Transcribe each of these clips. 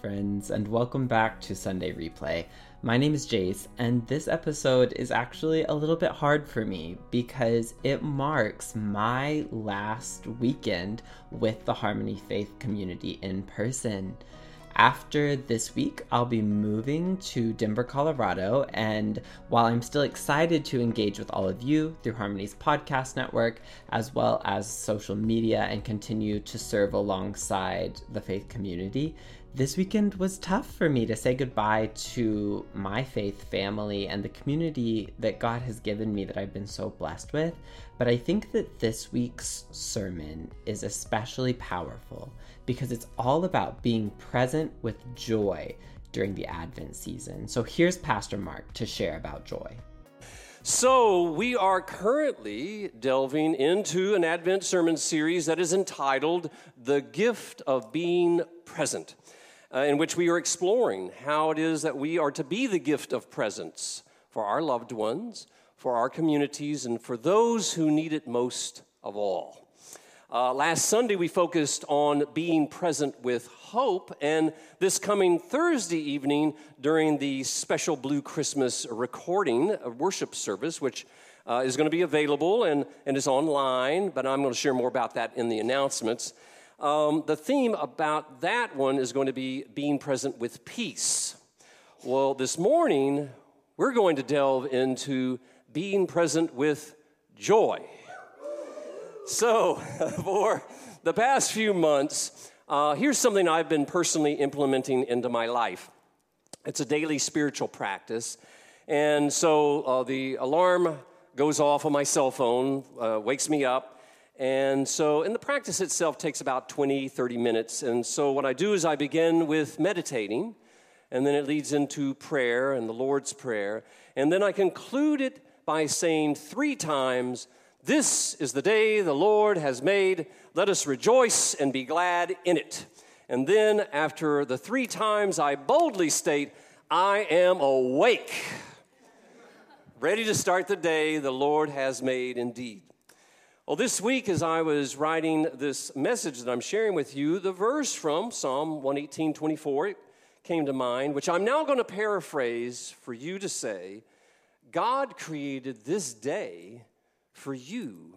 friends, and welcome back to Sunday Replay. My name is Jase, and this episode is actually a little bit hard for me because it marks my last weekend with the Harmony Faith community in person. After this week, I'll be moving to Denver, Colorado. And while I'm still excited to engage with all of you through Harmony's podcast network, as well as social media, and continue to serve alongside the faith community, this weekend was tough for me to say goodbye to my faith family and the community that God has given me that I've been so blessed with. But I think that this week's sermon is especially powerful because it's all about being present with joy during the Advent season. So here's Pastor Mark to share about joy. So, we are currently delving into an Advent sermon series that is entitled The Gift of Being Present uh, in which we are exploring how it is that we are to be the gift of presence for our loved ones, for our communities, and for those who need it most of all. Uh, last Sunday, we focused on being present with hope, and this coming Thursday evening, during the special Blue Christmas recording of worship service, which uh, is going to be available and, and is online, but I'm going to share more about that in the announcements. Um, the theme about that one is going to be being present with peace. Well, this morning, we're going to delve into being present with joy. So, for the past few months, uh, here's something I've been personally implementing into my life it's a daily spiritual practice. And so uh, the alarm goes off on my cell phone, uh, wakes me up, and so, and the practice itself takes about 20, 30 minutes. And so, what I do is I begin with meditating, and then it leads into prayer and the Lord's Prayer. And then I conclude it by saying three times, This is the day the Lord has made. Let us rejoice and be glad in it. And then, after the three times, I boldly state, I am awake, ready to start the day the Lord has made indeed. Well, this week, as I was writing this message that I'm sharing with you, the verse from Psalm 118 24 came to mind, which I'm now going to paraphrase for you to say God created this day for you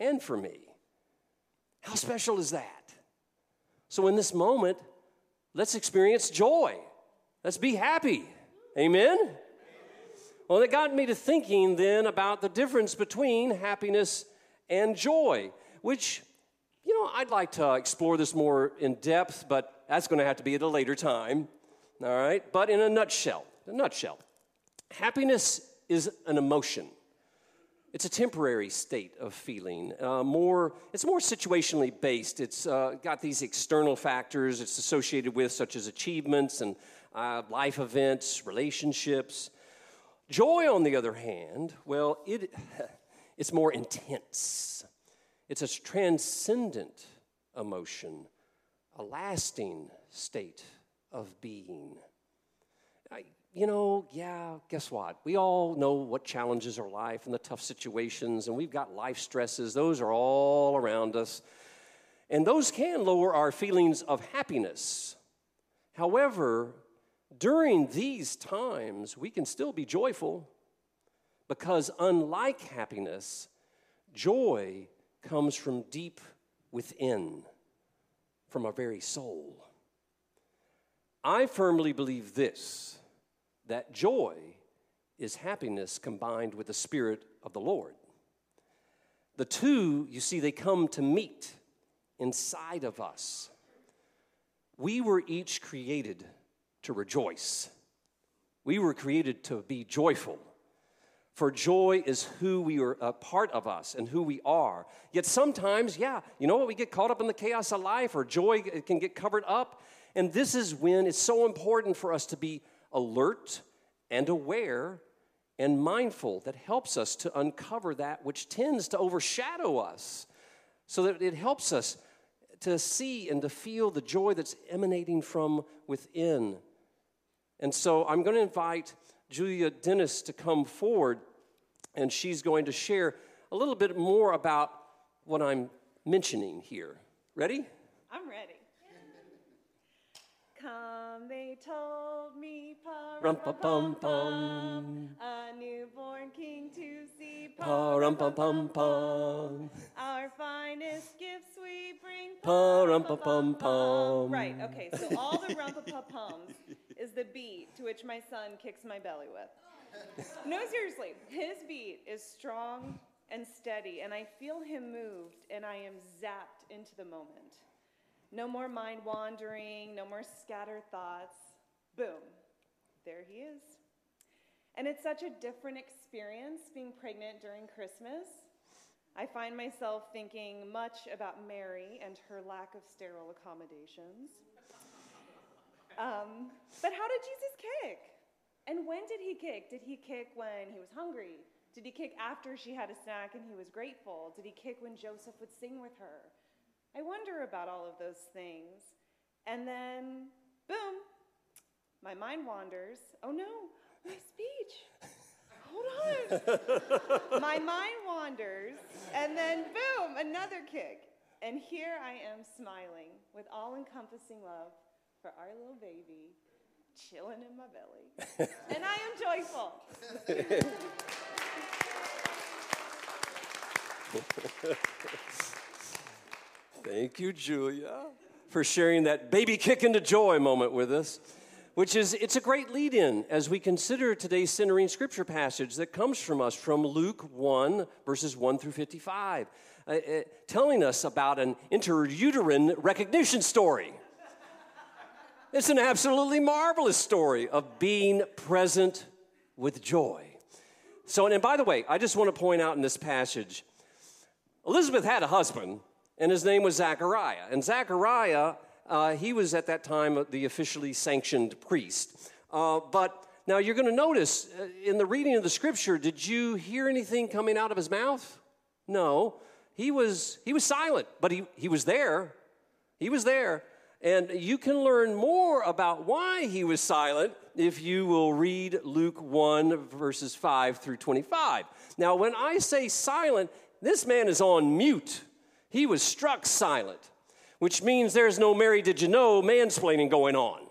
and for me. How special is that? So, in this moment, let's experience joy. Let's be happy. Amen? Well, it got me to thinking then about the difference between happiness and joy, which, you know, I'd like to explore this more in depth, but that's going to have to be at a later time. All right? But in a nutshell, a nutshell, happiness is an emotion. It's a temporary state of feeling. Uh, more, it's more situationally based. It's uh, got these external factors it's associated with, such as achievements and uh, life events, relationships. Joy, on the other hand, well, it, it's more intense. It's a transcendent emotion, a lasting state of being. I, you know, yeah, guess what? We all know what challenges are life and the tough situations, and we've got life stresses. Those are all around us. And those can lower our feelings of happiness. However, during these times, we can still be joyful because unlike happiness, joy comes from deep within, from our very soul. I firmly believe this that joy is happiness combined with the Spirit of the Lord. The two, you see, they come to meet inside of us. We were each created to rejoice, we were created to be joyful. For joy is who we are, a part of us and who we are. Yet sometimes, yeah, you know what? We get caught up in the chaos of life, or joy can get covered up. And this is when it's so important for us to be alert and aware and mindful that helps us to uncover that which tends to overshadow us so that it helps us to see and to feel the joy that's emanating from within. And so I'm going to invite Julia Dennis to come forward, and she's going to share a little bit more about what I'm mentioning here. Ready? I'm ready. come, they told me. Rum-pa-pum-pum. A newborn king to see. Pa-rum-pa-pum-pum. Our finest gifts we bring. Pa-rum-pa-pum-pum. Right, okay, so all the rumpa-pum-pums is the beat to which my son kicks my belly with. No, seriously, his beat is strong and steady, and I feel him moved, and I am zapped into the moment. No more mind wandering, no more scattered thoughts. Boom, there he is. And it's such a different experience being pregnant during Christmas. I find myself thinking much about Mary and her lack of sterile accommodations. Um, but how did Jesus kick? And when did he kick? Did he kick when he was hungry? Did he kick after she had a snack and he was grateful? Did he kick when Joseph would sing with her? I wonder about all of those things. And then, boom, my mind wanders. Oh no, my speech. Hold on. my mind wanders, and then, boom, another kick. And here I am smiling with all encompassing love for our little baby chilling in my belly. and I am joyful. Thank you, Julia, for sharing that baby kick into joy moment with us, which is it's a great lead in as we consider today's centering scripture passage that comes from us from Luke 1, verses 1 through 55, uh, uh, telling us about an interuterine recognition story. It's an absolutely marvelous story of being present with joy. So, and by the way, I just want to point out in this passage Elizabeth had a husband, and his name was Zachariah. And Zachariah, uh, he was at that time the officially sanctioned priest. Uh, but now you're going to notice uh, in the reading of the scripture, did you hear anything coming out of his mouth? No. He was, he was silent, but he, he was there. He was there. And you can learn more about why he was silent if you will read Luke 1, verses 5 through 25. Now, when I say silent, this man is on mute. He was struck silent, which means there's no Mary, did you know, mansplaining going on.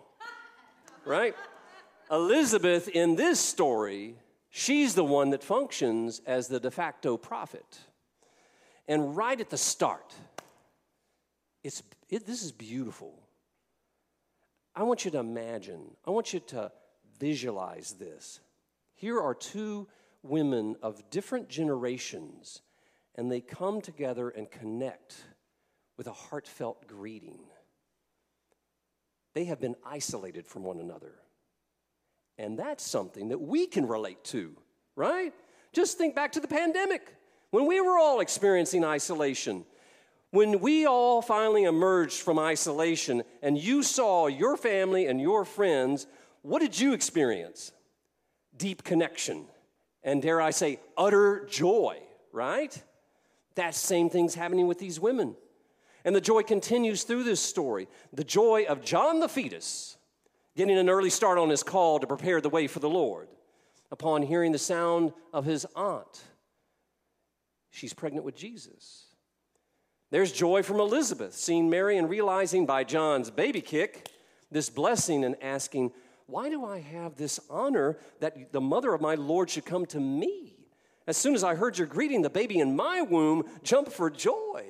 Right? Elizabeth, in this story, she's the one that functions as the de facto prophet. And right at the start, it's, it, this is beautiful. I want you to imagine, I want you to visualize this. Here are two women of different generations and they come together and connect with a heartfelt greeting. They have been isolated from one another. And that's something that we can relate to, right? Just think back to the pandemic when we were all experiencing isolation. When we all finally emerged from isolation and you saw your family and your friends, what did you experience? Deep connection. And dare I say, utter joy, right? That same thing's happening with these women. And the joy continues through this story. The joy of John the fetus getting an early start on his call to prepare the way for the Lord. Upon hearing the sound of his aunt, she's pregnant with Jesus. There's joy from Elizabeth, seeing Mary and realizing by John's baby kick this blessing and asking, Why do I have this honor that the mother of my Lord should come to me? As soon as I heard your greeting, the baby in my womb jumped for joy.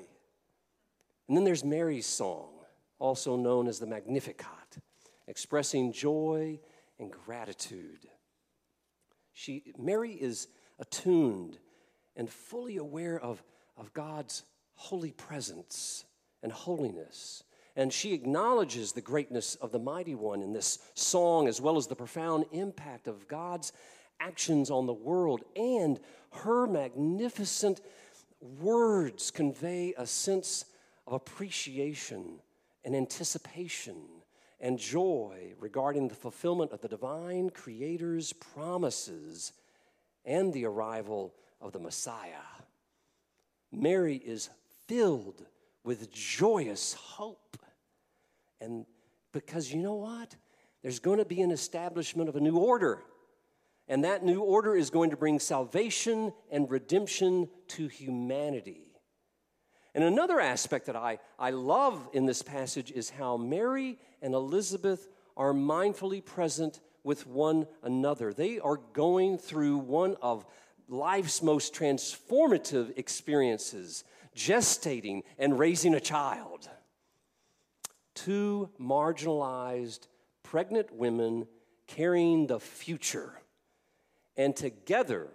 And then there's Mary's song, also known as the Magnificat, expressing joy and gratitude. She, Mary is attuned and fully aware of, of God's holy presence and holiness. And she acknowledges the greatness of the mighty one in this song, as well as the profound impact of God's actions on the world and her magnificent words convey a sense of appreciation and anticipation and joy regarding the fulfillment of the divine Creator's promises and the arrival of the Messiah. Mary is filled with joyous hope. And because you know what? There's going to be an establishment of a new order. And that new order is going to bring salvation and redemption to humanity. And another aspect that I, I love in this passage is how Mary and Elizabeth are mindfully present with one another. They are going through one of life's most transformative experiences gestating and raising a child. Two marginalized pregnant women carrying the future. And together,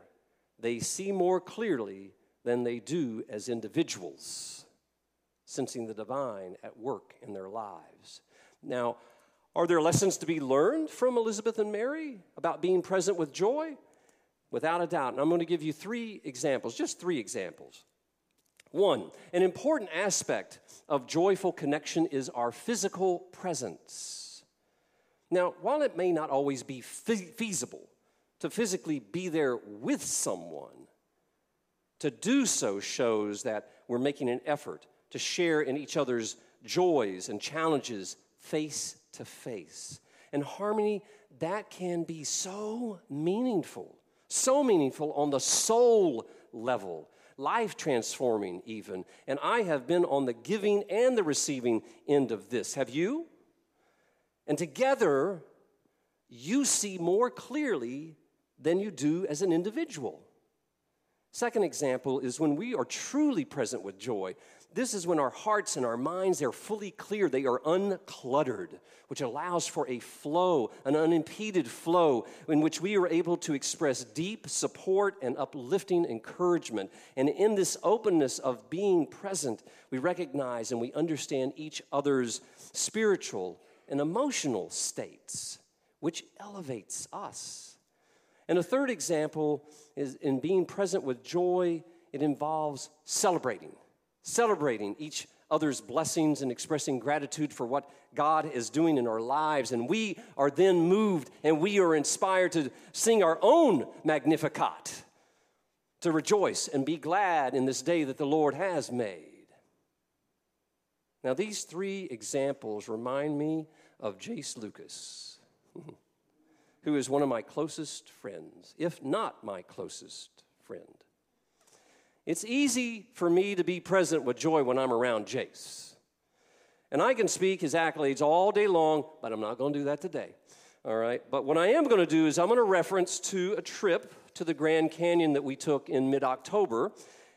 they see more clearly than they do as individuals, sensing the divine at work in their lives. Now, are there lessons to be learned from Elizabeth and Mary about being present with joy? Without a doubt. And I'm going to give you three examples, just three examples. One, an important aspect of joyful connection is our physical presence. Now, while it may not always be feasible to physically be there with someone, to do so shows that we're making an effort to share in each other's joys and challenges face to face. And harmony, that can be so meaningful, so meaningful on the soul level, life transforming even. And I have been on the giving and the receiving end of this. Have you? And together, you see more clearly than you do as an individual. Second example is when we are truly present with joy. This is when our hearts and our minds are fully clear, they are uncluttered, which allows for a flow, an unimpeded flow, in which we are able to express deep support and uplifting encouragement. And in this openness of being present, we recognize and we understand each other's spiritual and emotional states, which elevates us. And a third example is in being present with joy, it involves celebrating celebrating each other's blessings and expressing gratitude for what God is doing in our lives. And we are then moved and we are inspired to sing our own Magnificat, to rejoice and be glad in this day that the Lord has made. Now, these three examples remind me of Jase Lucas, who is one of my closest friends, if not my closest friend. It's easy for me to be present with joy when I'm around Jase. And I can speak his accolades all day long, but I'm not going to do that today. All right? But what I am going to do is I'm going to reference to a trip to the Grand Canyon that we took in mid October.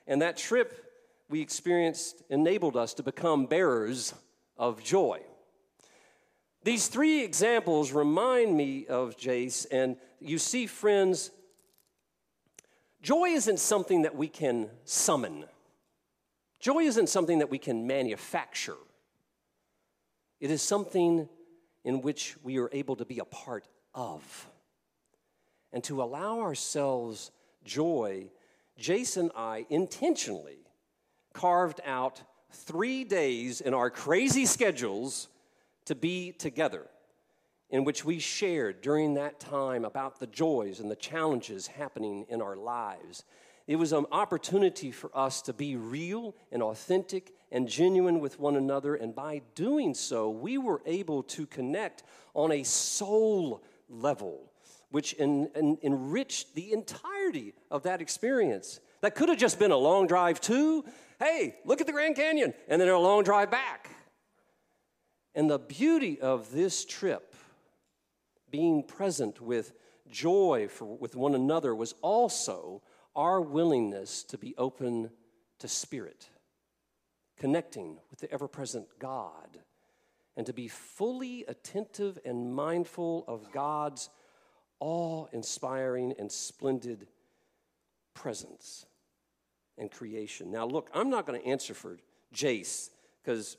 And that trip we experienced enabled us to become bearers of joy. These three examples remind me of Jase, and you see, friends, Joy isn't something that we can summon, joy isn't something that we can manufacture. It is something in which we are able to be a part of. And to allow ourselves joy, Jason and I intentionally carved out three days in our crazy schedules to be together in which we shared during that time about the joys and the challenges happening in our lives. It was an opportunity for us to be real and authentic and genuine with one another. And by doing so, we were able to connect on a soul level, which en- en- enriched the entirety of that experience. That could have just been a long drive to, hey, look at the Grand Canyon, and then a long drive back. And the beauty of this trip being present with joy for, with one another was also our willingness to be open to spirit, connecting with the ever present God, and to be fully attentive and mindful of God's awe inspiring and splendid presence and creation. Now, look, I'm not going to answer for Jase because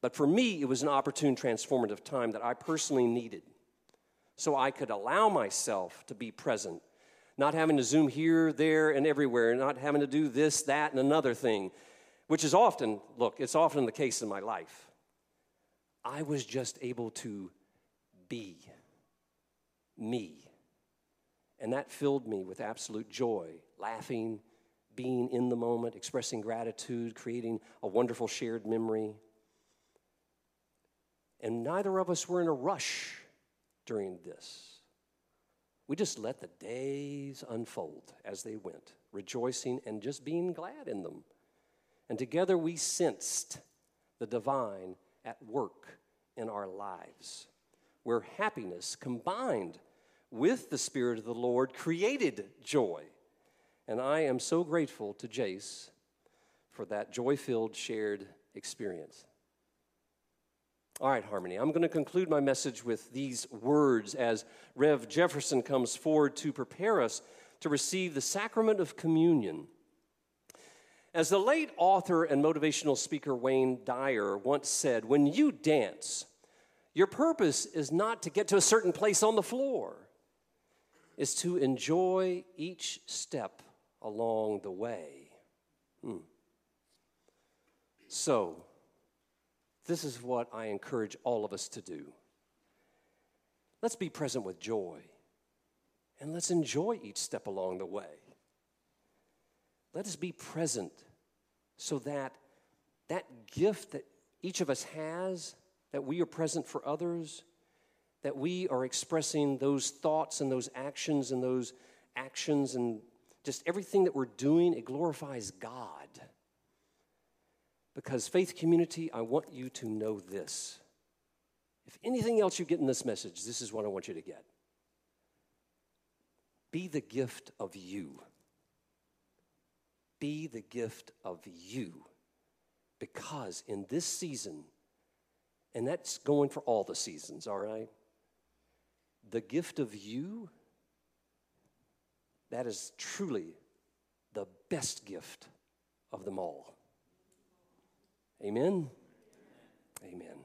but for me, it was an opportune, transformative time that I personally needed. So I could allow myself to be present, not having to zoom here, there, and everywhere, not having to do this, that, and another thing, which is often, look, it's often the case in my life. I was just able to be me. And that filled me with absolute joy, laughing, being in the moment, expressing gratitude, creating a wonderful shared memory. And neither of us were in a rush during this. We just let the days unfold as they went, rejoicing and just being glad in them. and together we sensed the divine at work in our lives, where happiness combined with the Spirit of the Lord created joy. And I am so grateful to Jase for that joy filled shared experience. All right, Harmony, I'm going to conclude my message with these words as Rev Jefferson comes forward to prepare us to receive the sacrament of communion. As the late author and motivational speaker Wayne Dyer once said, when you dance, your purpose is not to get to a certain place on the floor, is to enjoy each step along the way. Hmm. So, this is what I encourage all of us to do. Let's be present with joy and let's enjoy each step along the way. Let us be present so that that gift that each of us has, that we are present for others, that we are expressing those thoughts and those actions and those actions and just everything that we're doing, it glorifies God. Because, faith community, I want you to know this. If anything else you get in this message, this is what I want you to get. Be the gift of you. Be the gift of you. Because in this season, and that's going for all the seasons, all right? The gift of you, that is truly the best gift of them all. Amen? Amen.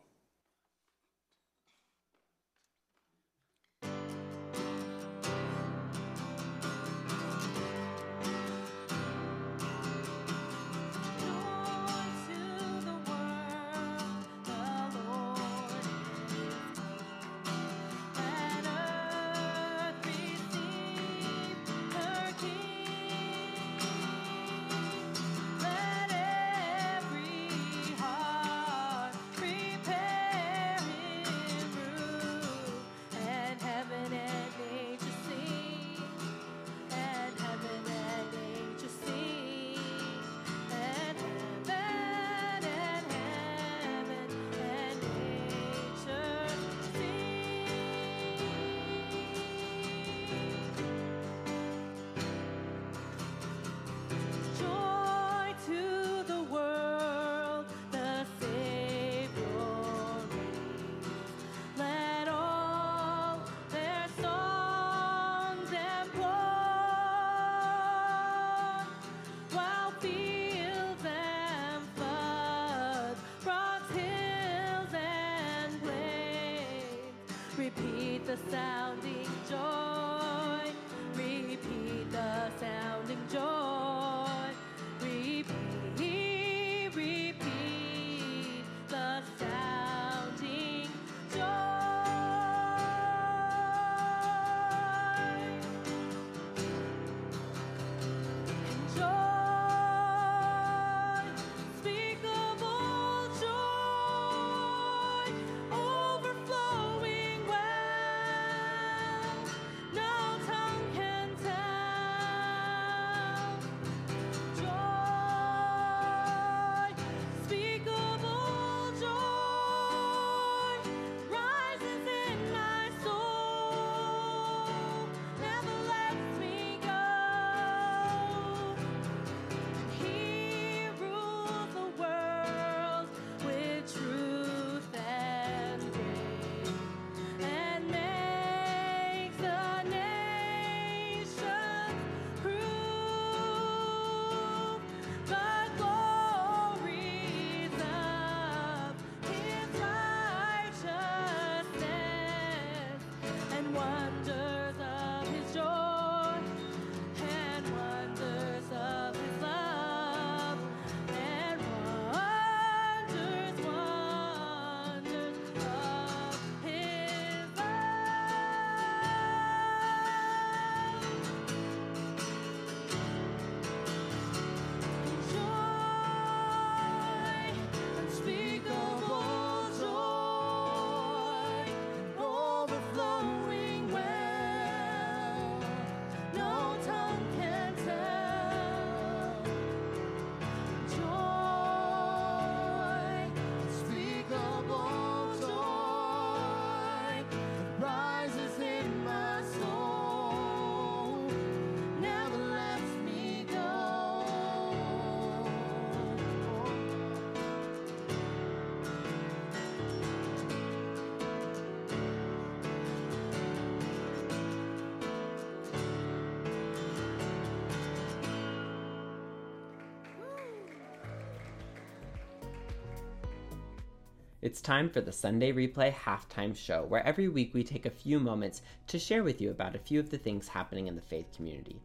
It's time for the Sunday Replay halftime show, where every week we take a few moments to share with you about a few of the things happening in the faith community.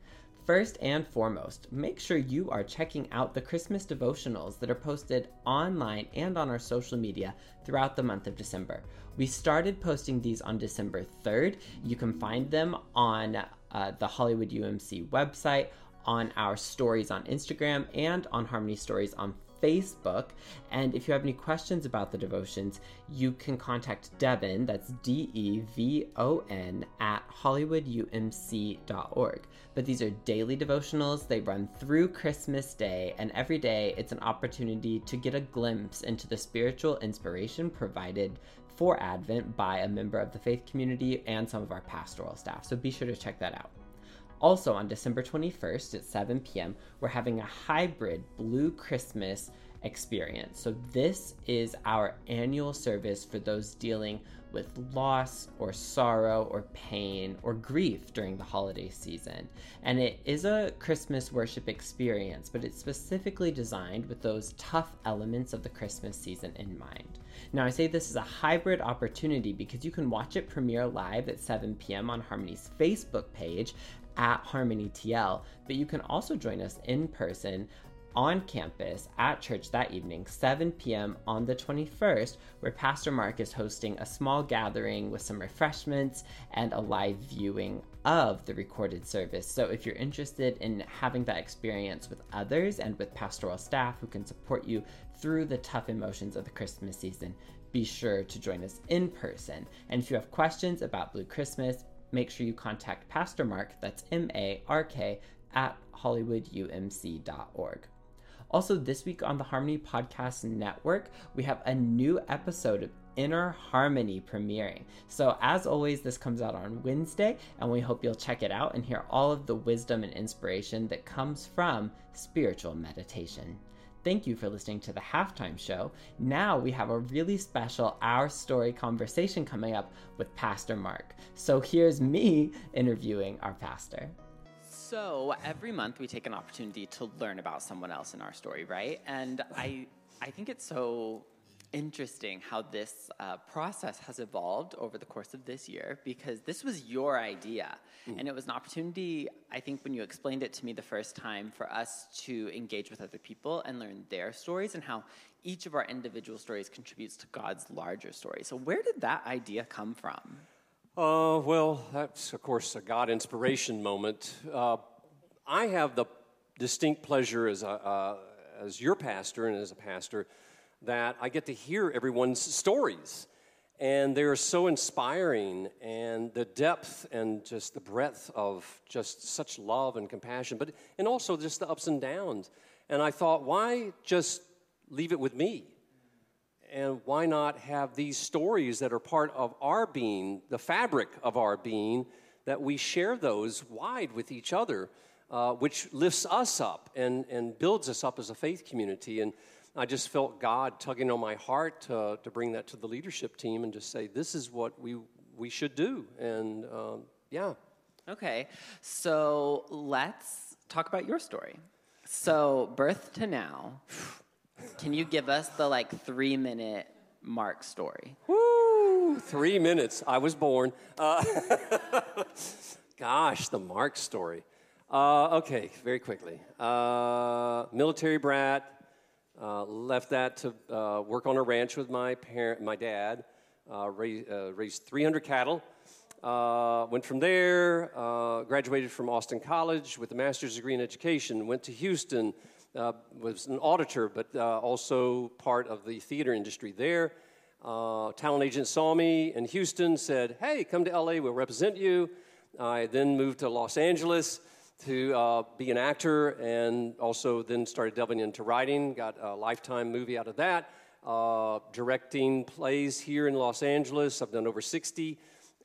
First and foremost, make sure you are checking out the Christmas devotionals that are posted online and on our social media throughout the month of December. We started posting these on December 3rd. You can find them on uh, the Hollywood UMC website, on our stories on Instagram, and on Harmony Stories on Facebook. And if you have any questions about the devotions, you can contact Devon, that's D E V O N, at HollywoodUMC.org. But these are daily devotionals. They run through Christmas Day, and every day it's an opportunity to get a glimpse into the spiritual inspiration provided for Advent by a member of the faith community and some of our pastoral staff. So be sure to check that out. Also, on December 21st at 7 p.m., we're having a hybrid Blue Christmas experience. So, this is our annual service for those dealing with loss or sorrow or pain or grief during the holiday season. And it is a Christmas worship experience, but it's specifically designed with those tough elements of the Christmas season in mind. Now, I say this is a hybrid opportunity because you can watch it premiere live at 7 p.m. on Harmony's Facebook page at Harmony TL, but you can also join us in person on campus at church that evening, 7 p.m. on the 21st, where Pastor Mark is hosting a small gathering with some refreshments and a live viewing of the recorded service. So, if you're interested in having that experience with others and with pastoral staff who can support you through the tough emotions of the Christmas season, be sure to join us in person. And if you have questions about Blue Christmas, make sure you contact Pastor Mark, that's M A R K, at HollywoodUMC.org. Also, this week on the Harmony Podcast Network, we have a new episode of Inner Harmony premiering. So, as always, this comes out on Wednesday, and we hope you'll check it out and hear all of the wisdom and inspiration that comes from spiritual meditation. Thank you for listening to the halftime show. Now we have a really special Our Story conversation coming up with Pastor Mark. So here's me interviewing our pastor. So every month we take an opportunity to learn about someone else in our story, right? And I I think it's so interesting how this uh, process has evolved over the course of this year because this was your idea. Mm. And it was an opportunity, I think, when you explained it to me the first time, for us to engage with other people and learn their stories and how each of our individual stories contributes to God's larger story. So, where did that idea come from? Uh, well, that's, of course, a God inspiration moment. Uh, I have the distinct pleasure as, a, uh, as your pastor and as a pastor that I get to hear everyone's stories. And they're so inspiring, and the depth and just the breadth of just such love and compassion, but and also just the ups and downs. And I thought, why just leave it with me? And why not have these stories that are part of our being, the fabric of our being, that we share those wide with each other, uh, which lifts us up and, and builds us up as a faith community. And I just felt God tugging on my heart to, to bring that to the leadership team and just say, this is what we, we should do. And um, yeah. Okay, so let's talk about your story. So, birth to now, can you give us the like three minute Mark story? Woo! Three minutes. I was born. Uh, gosh, the Mark story. Uh, okay, very quickly. Uh, military brat, uh, left that to uh, work on a ranch with my parent, my dad. Uh, raised, uh, raised 300 cattle. Uh, went from there. graduated from Austin College with a master's degree in education. Went to Houston. was an auditor, but also part of the theater industry there. talent agent saw me in Houston. Said, "Hey, come to LA. We'll represent you." I then moved to Los Angeles to uh, be an actor and also then started delving into writing. Got a lifetime movie out of that. Uh, directing plays here in Los Angeles. I've done over 60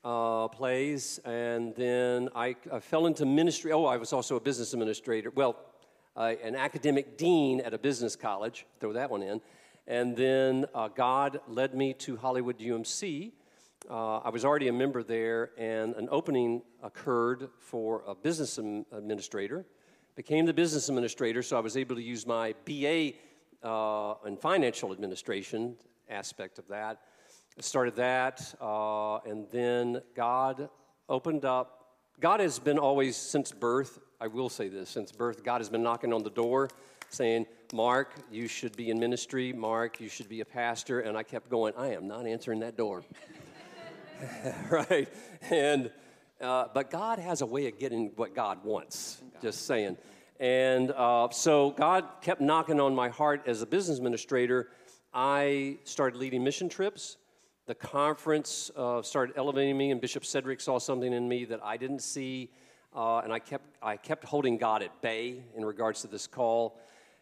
uh, plays. And then I, I, fell into ministry. Oh, I was also a business administrator. Well, uh, an academic dean at a business college. Throw that one in. And then uh, God led me to Hollywood UMC uh, I was already a member there, and an opening occurred for a business administrator. Became the business administrator, so I was able to use my BA uh, in financial administration aspect of that. I started that, uh, and then God opened up. God has been always, since birth, I will say this, since birth, God has been knocking on the door saying, Mark, you should be in ministry. Mark, you should be a pastor. And I kept going, I am not answering that door. right? And, uh, but God has a way of getting what God wants, just saying. And uh, so God kept knocking on my heart as a business administrator. I started leading mission trips the conference uh, started elevating me, and Bishop Cedric saw something in me that I didn't see, uh, and I kept, I kept holding God at bay in regards to this call.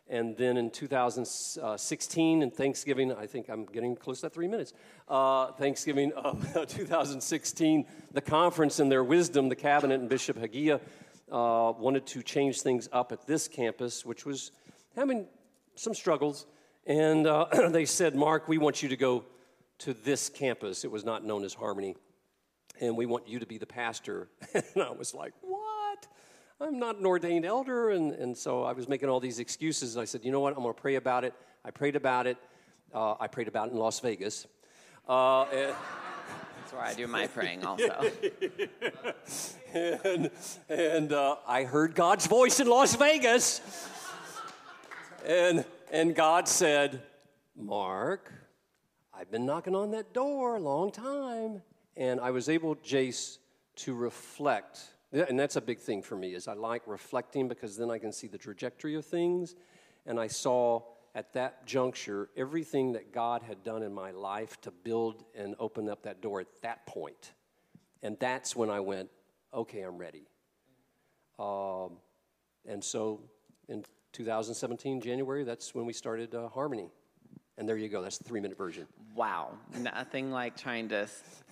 And then in 2016 and Thanksgiving, I think I'm getting close to three minutes. Uh, Thanksgiving of 2016, the conference and their wisdom, the cabinet and Bishop Hagiya uh, wanted to change things up at this campus, which was having some struggles. And uh, they said, Mark, we want you to go to this campus. It was not known as Harmony. And we want you to be the pastor. and I was like, what? I'm not an ordained elder. And, and so I was making all these excuses. I said, you know what? I'm going to pray about it. I prayed about it. Uh, I prayed about it in Las Vegas. Uh, and, That's where I do my praying also. and and uh, I heard God's voice in Las Vegas. and, and God said, Mark, I've been knocking on that door a long time. And I was able, Jase, to reflect. And that's a big thing for me is I like reflecting because then I can see the trajectory of things. And I saw at that juncture everything that God had done in my life to build and open up that door at that. And that's when I went, okay, I'm ready. Um, and so in 2017, January, that's when we started uh, Harmony. And there you go. That's the three minute version. Wow. Nothing like trying to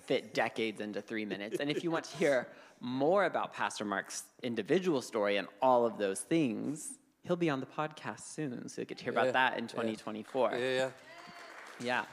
fit decades into three minutes. And if you want to hear more about Pastor Mark's individual story and all of those things, he'll be on the podcast soon. So you get to hear about that in 2024. Yeah, yeah. Yeah.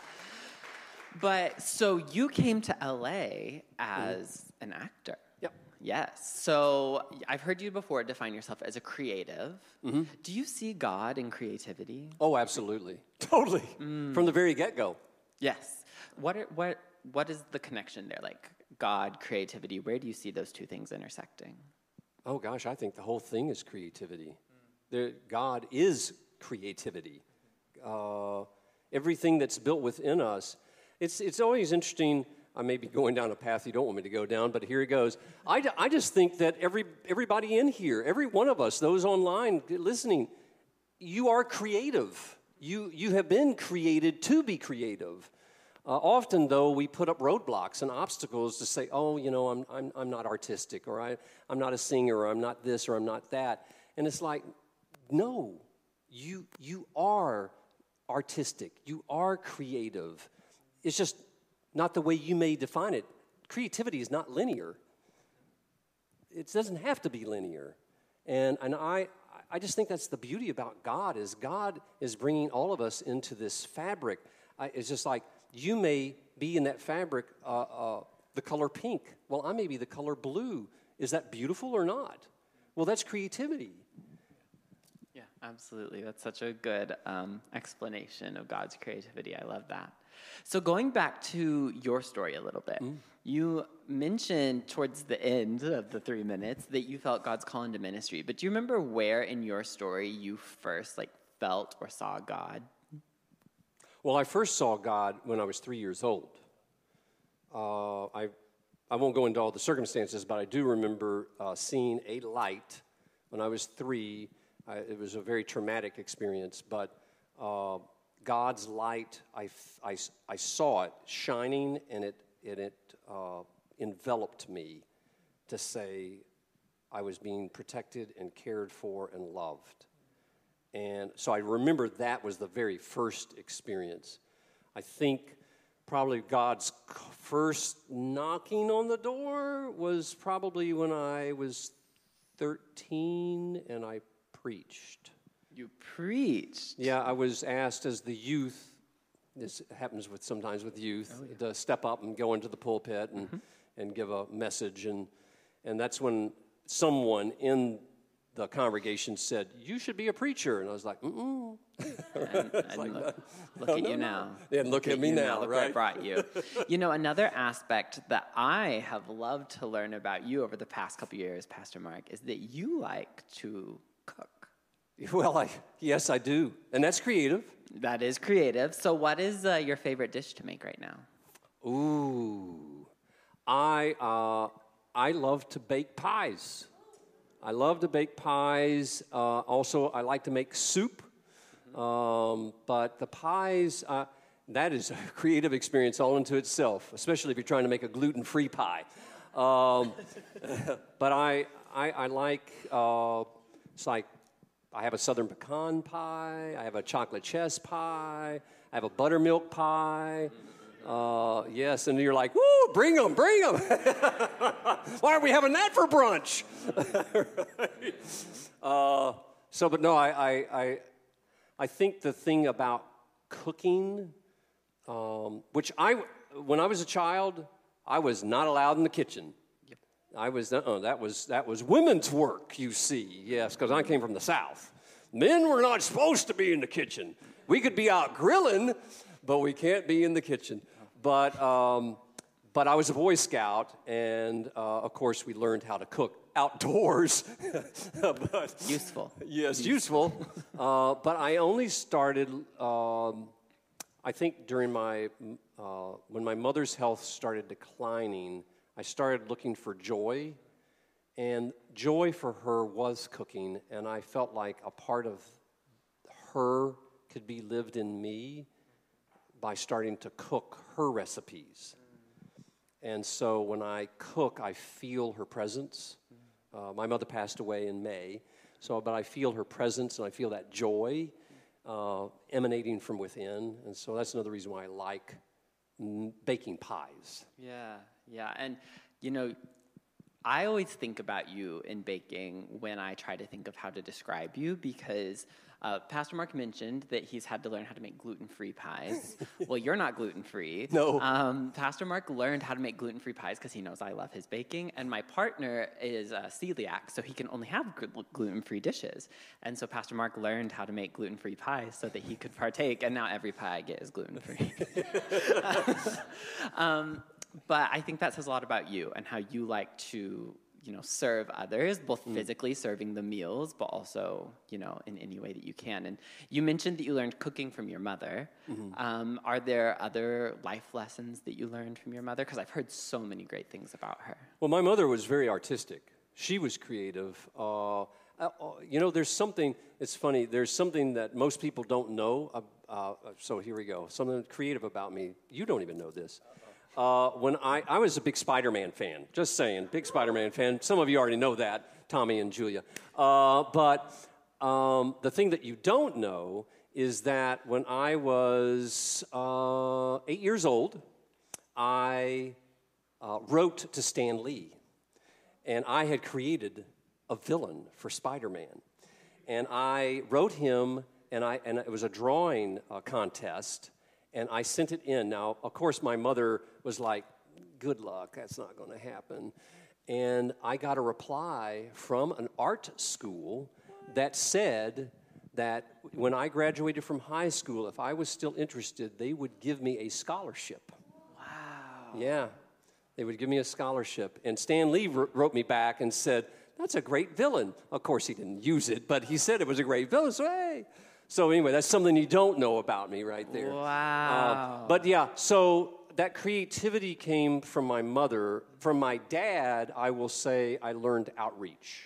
But so you came to LA as mm-hmm. an actor. Yep. Yes. So I've heard you before define yourself as a creative. Mm-hmm. Do you see God in creativity? Oh, absolutely. Totally. Mm. From the very get go. Yes. What, are, what, what is the connection there? Like God, creativity, where do you see those two things intersecting? Oh, gosh, I think the whole thing is creativity. Mm. There, God is creativity. Uh, everything that's built within us. It's, it's always interesting I may be going down a path you don't want me to go down, but here it goes. I, I just think that every, everybody in here, every one of us, those online listening, you are creative. You, you have been created to be creative. Uh, often, though, we put up roadblocks and obstacles to say, oh, you know, I'm, I'm, I'm not artistic, or I, I'm not a singer, or I'm not this, or I'm not that. And it's like, no, you, you are artistic, you are creative. It's just not the way you may define it. Creativity is not linear. It doesn't have to be linear. And, and I, I just think that's the beauty about God is God is bringing all of us into this fabric. I, it's just like you may be in that fabric uh, uh, the color pink. Well, I may be the color blue. Is that beautiful or not? Well, that's creativity. Yeah, absolutely. That's such a good um, explanation of God's creativity. I love that. So, going back to your story a little bit, mm. you mentioned towards the end of the three minutes that you felt God's call into ministry. But do you remember where in your story you first like felt or saw God? Well, I first saw God when I was three years old. Uh, I I won't go into all the circumstances, but I do remember uh, seeing a light when I was three. I, it was a very traumatic experience, but uh, God's light, I, I, I saw it shining and it, and it uh, enveloped me to say I was being protected and cared for and loved. And so I remember that was the very first experience. I think probably God's first knocking on the door was probably when I was 13 and I preached. You preached. Yeah, I was asked as the youth. This happens with sometimes with youth oh, yeah. to step up and go into the pulpit and, mm-hmm. and give a message, and and that's when someone in the congregation said, You should be a preacher. And I was like, Mm-mm. And, and look, look at you now. Yeah, and look at me now, Look I right? brought you. you know, another aspect that I have loved to learn about you over the past couple years, Pastor Mark, is that you like to cook. Well, I, yes, I do. And that's creative. That is creative. So, what is uh, your favorite dish to make right now? Ooh, I uh, I love to bake pies. I love to bake pies. Uh, also, I like to make soup. Um, but the pies, uh, that is a creative experience all into itself, especially if you're trying to make a gluten-free pie. Um, but I, I, I like, uh, it's like I have a southern pecan pie, I have a chocolate chess pie, I have a buttermilk pie. Uh, yes, and you're like, woo, bring them, bring them. Why aren't we having that for brunch? uh, so, but no, I, I, I, I think the thing about cooking, um, which I, when I was a child, I was not allowed in the kitchen. I was, uh that was, that was women's work, you see, yes, because I came from the South. Men were not supposed to be in the kitchen. We could be out grilling, but we can't be in the kitchen. But, um, but I was a Boy Scout, and uh, of course, we learned how to cook outdoors. but, Useful. Yes, useful. uh, but I only started, um, I think, during my, uh, when my mother's health started declining, I started looking for joy. And joy for her was cooking, and I felt like a part of her could be lived in me by starting to cook her recipes. And so when I cook, I feel her presence. Uh, my mother passed away in May, so but I feel her presence and I feel that joy uh, emanating from within. And so that's another reason why I like baking pies. Yeah, yeah. And, you know, I always think about you in baking when I try to think of how to describe you because uh, Pastor Mark mentioned that he's had to learn how to make gluten free pies. well, you're not gluten free. No. Um, Pastor Mark learned how to make gluten free pies because he knows I love his baking. And my partner is uh, celiac, so he can only have gluten free dishes. And so Pastor Mark learned how to make gluten free pies so that he could partake. And now every pie I get is gluten free. um, but I think that says a lot about you and how you like to, you know, serve others, both physically serving the meals, but also, you know, in any way that you can. And you mentioned that you learned cooking from your mother. Um, are there other life lessons that you learned from your mother? Because I've heard so many great things about her. Well, my mother was very artistic. She was creative. Uh, uh, uh, you know, there's something, it's funny, there's something that most people don't know. Uh, uh, so here we go. Something creative about me. You don't even know this. Uh, when I, I was a big Spider Man fan, just saying, big Spider Man fan. Some of you already know that, Tommy and Julia. Uh, but um, the thing that you don't know is that when I was uh, eight years old, I uh, wrote to Stan Lee and I had created a villain for Spider-Man, and I wrote him, and I and it was a drawing uh, contest, and I sent it in. Now, of course, my mother was like, "Good luck, that's not going to happen," and I got a reply from an art school that said that when I graduated from high school, if I was still interested, they would give me a scholarship. Wow. Yeah, they would give me a scholarship. And Stan Lee wr- wrote me back and said, That's a great villain. Of course, he didn't use it, but he said it was a great villain. So, hey. So, anyway, that's something you don't know about me right there. Wow. Uh, but yeah, so that creativity came from my mother. From my dad, I will say I learned outreach.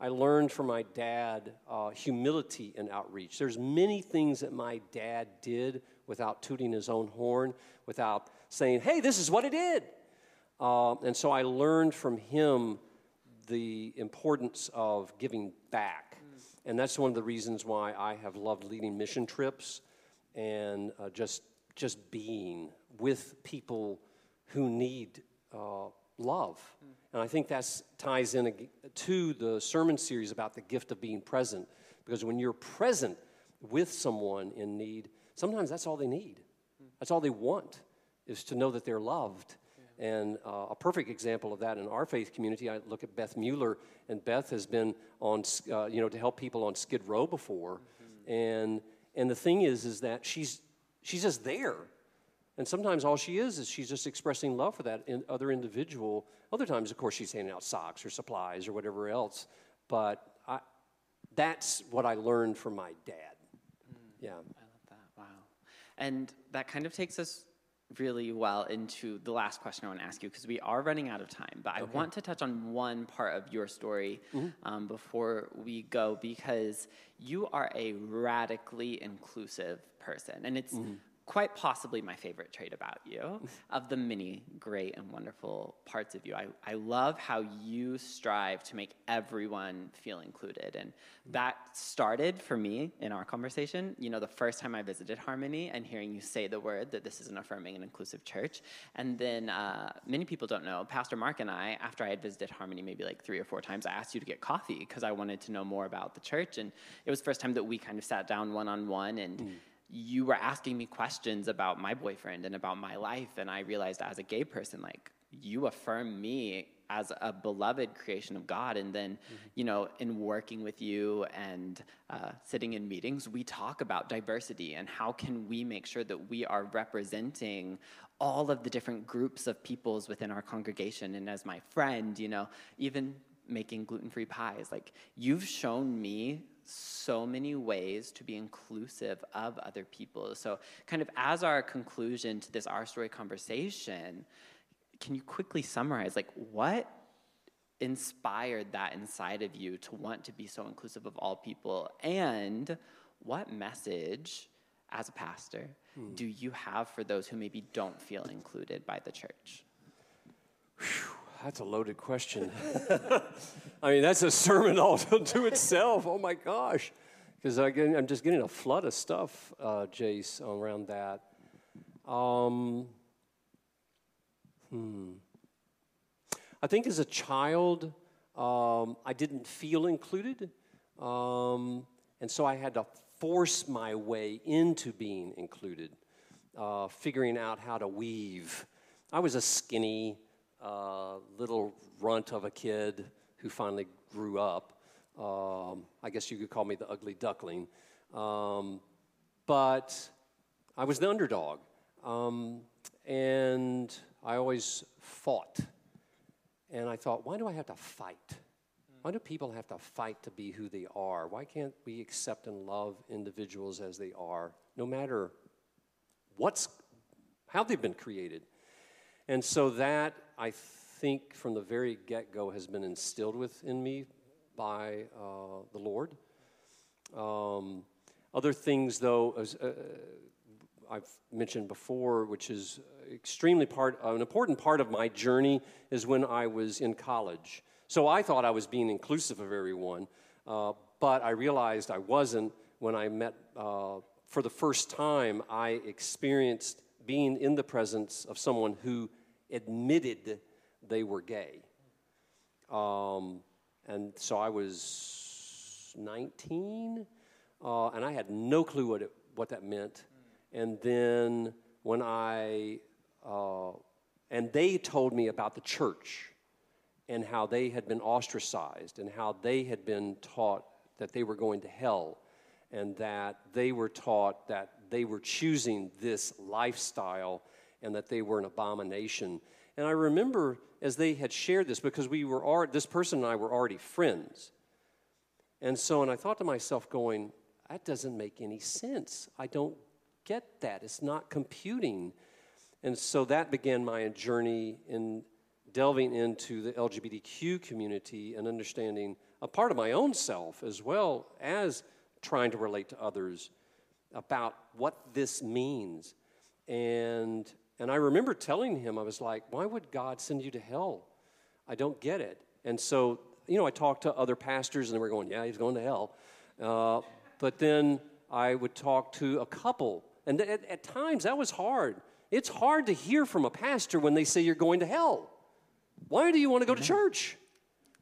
I learned from my dad uh, humility and outreach. There's many things that my dad did without tooting his own horn, without saying, "Hey, this is what it did." Uh, and so I learned from him the importance of giving back, and that's one of the reasons why I have loved leading mission trips and uh, just just being with people who need uh, love. And I think that ties in to the sermon series about the gift of being present. Because when you're present with someone in need, sometimes that's all they need. That's all they want is to know that they're loved And uh, a perfect example of that in our faith community, I look at Beth Mueller, and Beth has been on, uh, you know, to help people on Skid Row before. Mm-hmm. And, and the thing is, is that she's, she's just there. And sometimes all she is is she's just expressing love for that in other individual. Other times, of course, she's handing out socks or supplies or whatever else. But I, that's what I learned from my dad. Mm, yeah. I love that. Wow. And that kind of takes us really well into the last question I want to ask you because we are running out of time. But I want to touch on one part of your story mm-hmm. um, before we go because you are a radically inclusive person. And it's mm-hmm quite possibly my favorite trait about you, of the many great and wonderful parts of you. I, I love how you strive to make everyone feel included. And that started for me in our conversation. You know, the first time I visited Harmony and hearing you say the word that this is an affirming and inclusive church. And then uh, many people don't know, Pastor Mark and I, after I had visited Harmony maybe like three or four times, I asked you to get coffee because I wanted to know more about the church. And it was the first time that we kind of sat down one on one and mm you were asking me questions about my boyfriend and about my life and i realized as a gay person like you affirm me as a beloved creation of god and then mm-hmm. you know in working with you and uh, sitting in meetings we talk about diversity and how can we make sure that we are representing all of the different groups of peoples within our congregation and as my friend you know even making gluten-free pies like you've shown me so many ways to be inclusive of other people. So, kind of as our conclusion to this Our Story conversation, can you quickly summarize like what inspired that inside of you to want to be so inclusive of all people and what message as a pastor hmm. do you have for those who maybe don't feel included by the church? Whew. That's a loaded question. I mean, that's a sermon all to itself. Oh my gosh. Because I'm just getting a flood of stuff, uh, Jase, around that. Um, hmm. I think as a child, um, I didn't feel included. Um, and so I had to force my way into being included, uh, figuring out how to weave. I was a skinny, uh, little runt of a kid who finally grew up. Um, I guess you could call me the ugly duckling. Um, but I was the underdog. Um, and I always fought. And I thought, why do I have to fight? Why do people have to fight to be who they are? Why can't we accept and love individuals as they are, no matter what's how they've been created? And so that I think from the very get go has been instilled within me by uh, the Lord. Um, other things, though, as, uh, I've mentioned before, which is extremely part, uh, an important part of my journey, is when I was in college. So I thought I was being inclusive of everyone, uh, but I realized I wasn't when I met, uh, for the first time, I experienced being in the presence of someone who admitted they were gay. Um, and so I was 19, uh, and I had no clue what, it, what that meant. And then when I, uh, and they told me about the church and how they had been ostracized and how they had been taught that they were going to hell and that they were taught that they were choosing this lifestyle and that they were an abomination. And I remember as they had shared this, because we were already, this person and I were already friends. And so, and I thought to myself, going, that doesn't make any sense. I don't get that. It's not computing. And so that began my journey in delving into the LGBTQ community and understanding a part of my own self as well as trying to relate to others about what this means. And and I remember telling him, I was like, why would God send you to hell? I don't get it. And so, you know, I talked to other pastors and they were going, yeah, he's going to hell. Uh, but then I would talk to a couple. And at, at times that was hard. It's hard to hear from a pastor when they say you're going to hell. Why do you want to go to church?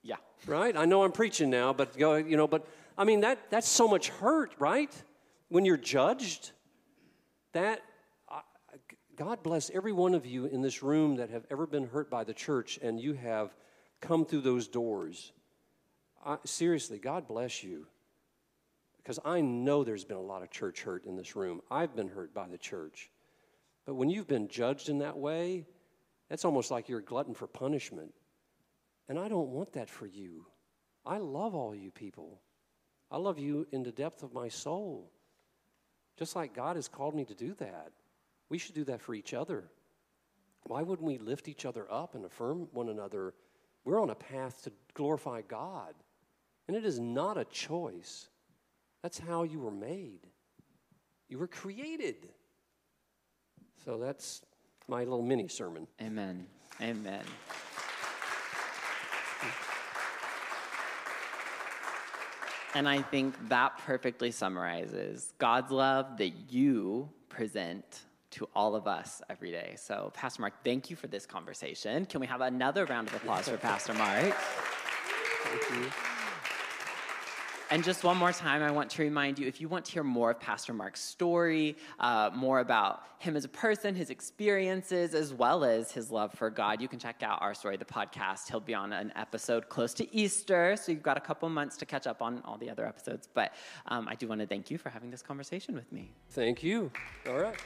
Yeah. Right? I know I'm preaching now, but go, you know, but I mean that that's so much hurt, right? When you're judged, that uh, God bless every one of you in this room that have ever been hurt by the church and you have come through those doors. I, seriously, God bless you. Because I know there's been a lot of church hurt in this room. I've been hurt by the church. But when you've been judged in that way, that's almost like you're a glutton for punishment. And I don't want that for you. I love all you people. I love you in the depth of my soul. Just like God has called me to do that. We should do that for each other. Why wouldn't we lift each other up and affirm one another? We're on a path to glorify God. And it is not a choice. That's how you were made. You were created. So that's my little mini sermon. Amen. Amen. And I think that perfectly summarizes God's love that you present to all of us every day. So, Pastor Mark, thank you for this conversation. Can we have another round of applause for Pastor Mark? Thank you. And just one more time, I want to remind you if you want to hear more of Pastor Mark's story, uh, more about him as a person, his experiences, as well as his love for God, you can check out Our Story, the podcast. He'll be on an episode close to Easter, so you've got a couple months to catch up on all the other episodes. But um, I do want to thank you for having this conversation with me. Thank you. All right.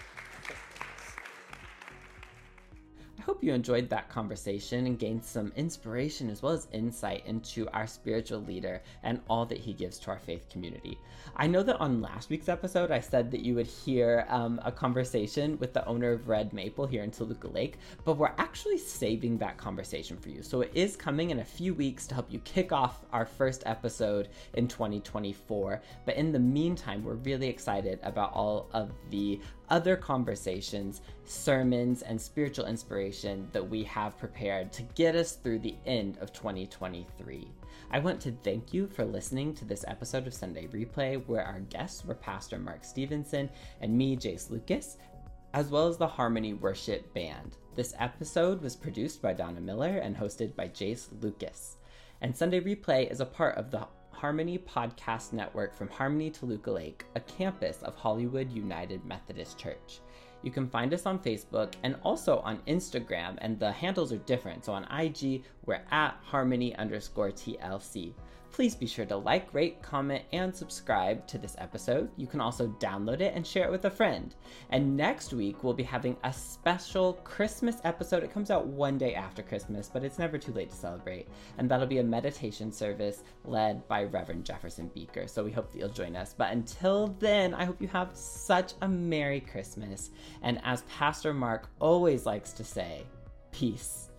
Hope you enjoyed that conversation and gained some inspiration as well as insight into our spiritual leader and all that he gives to our faith community. I know that on last week's episode, I said that you would hear um, a conversation with the owner of Red Maple here in Toluca Lake, but we're actually saving that conversation for you. So it is coming in a few weeks to help you kick off our first episode in 2024. But in the meantime, we're really excited about all of the other conversations, sermons, and spiritual inspiration that we have prepared to get us through the end of 2023. I want to thank you for listening to this episode of Sunday Replay, where our guests were Pastor Mark Stevenson and me, Jase Lucas, as well as the Harmony Worship Band. This episode was produced by Donna Miller and hosted by Jase Lucas. And Sunday Replay is a part of the Harmony Podcast Network from Harmony Toluca Lake, a campus of Hollywood United Methodist Church. You can find us on Facebook and also on Instagram, and the handles are different. So on IG, we're at harmony underscore TLC please be sure to like, rate, comment, and subscribe to this episode. You can also download it and share it with a friend. And next week, we'll be having a special Christmas episode. It comes out one day after Christmas, but it's never too late to celebrate. And that'll be a meditation service led by Reverend Jefferson Beaker. So we hope that you'll join us. But until then, I hope you have such a Merry Christmas. And as Pastor Mark always likes to say, peace.